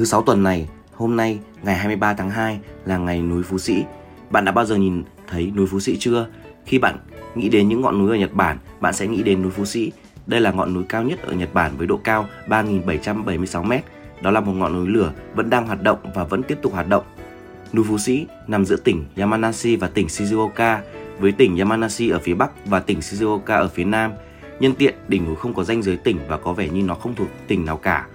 Thứ sáu tuần này, hôm nay ngày 23 tháng 2 là ngày núi Phú Sĩ. Bạn đã bao giờ nhìn thấy núi Phú Sĩ chưa? Khi bạn nghĩ đến những ngọn núi ở Nhật Bản, bạn sẽ nghĩ đến núi Phú Sĩ. Đây là ngọn núi cao nhất ở Nhật Bản với độ cao 3.776 m. Đó là một ngọn núi lửa vẫn đang hoạt động và vẫn tiếp tục hoạt động. Núi Phú Sĩ nằm giữa tỉnh Yamanashi và tỉnh Shizuoka, với tỉnh Yamanashi ở phía bắc và tỉnh Shizuoka ở phía nam. Nhân tiện, đỉnh núi không có danh giới tỉnh và có vẻ như nó không thuộc tỉnh nào cả.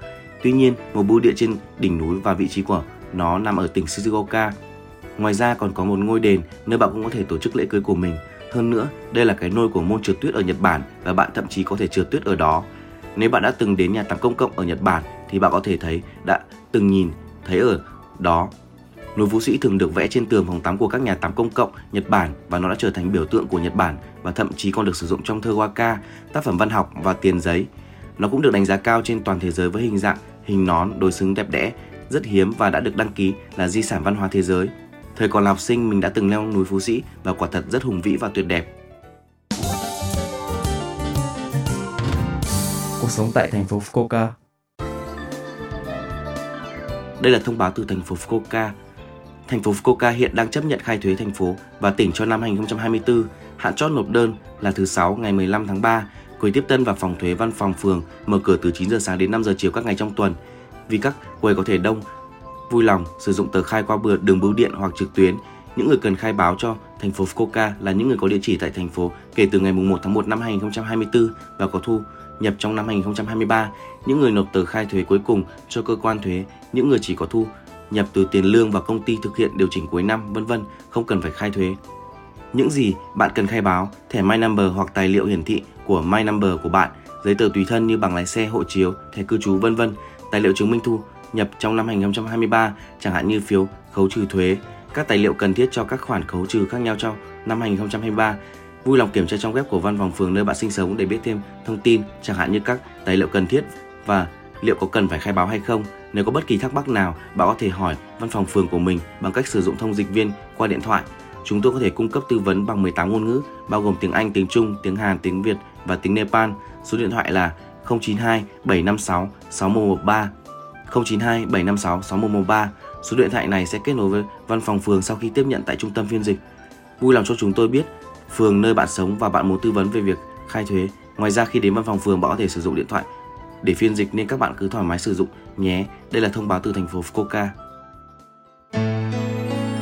Tuy nhiên, một bưu điện trên đỉnh núi và vị trí của nó nằm ở tỉnh Shizuoka. Ngoài ra còn có một ngôi đền nơi bạn cũng có thể tổ chức lễ cưới của mình. Hơn nữa, đây là cái nôi của môn trượt tuyết ở Nhật Bản và bạn thậm chí có thể trượt tuyết ở đó. Nếu bạn đã từng đến nhà tắm công cộng ở Nhật Bản thì bạn có thể thấy đã từng nhìn thấy ở đó Núi Vũ Sĩ thường được vẽ trên tường phòng tắm của các nhà tắm công cộng Nhật Bản và nó đã trở thành biểu tượng của Nhật Bản và thậm chí còn được sử dụng trong thơ waka, tác phẩm văn học và tiền giấy. Nó cũng được đánh giá cao trên toàn thế giới với hình dạng, hình nón, đối xứng đẹp đẽ, rất hiếm và đã được đăng ký là di sản văn hóa thế giới. Thời còn là học sinh mình đã từng leo núi Phú Sĩ và quả thật rất hùng vĩ và tuyệt đẹp. Cuộc sống tại thành phố Fukuoka Đây là thông báo từ thành phố Fukuoka. Thành phố Fukuoka hiện đang chấp nhận khai thuế thành phố và tỉnh cho năm 2024. Hạn chót nộp đơn là thứ sáu ngày 15 tháng 3. Quầy tiếp tân và phòng thuế văn phòng phường mở cửa từ 9 giờ sáng đến 5 giờ chiều các ngày trong tuần. Vì các quầy có thể đông, vui lòng sử dụng tờ khai qua bừa đường bưu điện hoặc trực tuyến. Những người cần khai báo cho thành phố Fukuoka là những người có địa chỉ tại thành phố kể từ ngày 1 tháng 1 năm 2024 và có thu nhập trong năm 2023, những người nộp tờ khai thuế cuối cùng cho cơ quan thuế, những người chỉ có thu nhập từ tiền lương và công ty thực hiện điều chỉnh cuối năm, vân vân, không cần phải khai thuế. Những gì bạn cần khai báo, thẻ My Number hoặc tài liệu hiển thị của My Number của bạn, giấy tờ tùy thân như bằng lái xe, hộ chiếu, thẻ cư trú vân vân, tài liệu chứng minh thu nhập trong năm 2023, chẳng hạn như phiếu khấu trừ thuế, các tài liệu cần thiết cho các khoản khấu trừ khác nhau trong năm 2023. Vui lòng kiểm tra trong web của văn phòng phường nơi bạn sinh sống để biết thêm thông tin, chẳng hạn như các tài liệu cần thiết và liệu có cần phải khai báo hay không. Nếu có bất kỳ thắc mắc nào, bạn có thể hỏi văn phòng phường của mình bằng cách sử dụng thông dịch viên qua điện thoại. Chúng tôi có thể cung cấp tư vấn bằng 18 ngôn ngữ, bao gồm tiếng Anh, tiếng Trung, tiếng Hàn, tiếng Việt và tiếng Nepal. Số điện thoại là 092 756 6113 092 756 6113. Số điện thoại này sẽ kết nối với văn phòng phường sau khi tiếp nhận tại trung tâm phiên dịch. Vui lòng cho chúng tôi biết phường nơi bạn sống và bạn muốn tư vấn về việc khai thuế. Ngoài ra khi đến văn phòng phường bạn có thể sử dụng điện thoại để phiên dịch nên các bạn cứ thoải mái sử dụng nhé. Đây là thông báo từ thành phố Fukuoka.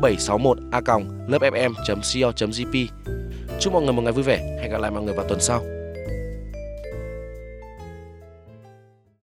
761a.lớpfm.co.jp Chúc mọi người một ngày vui vẻ. Hẹn gặp lại mọi người vào tuần sau.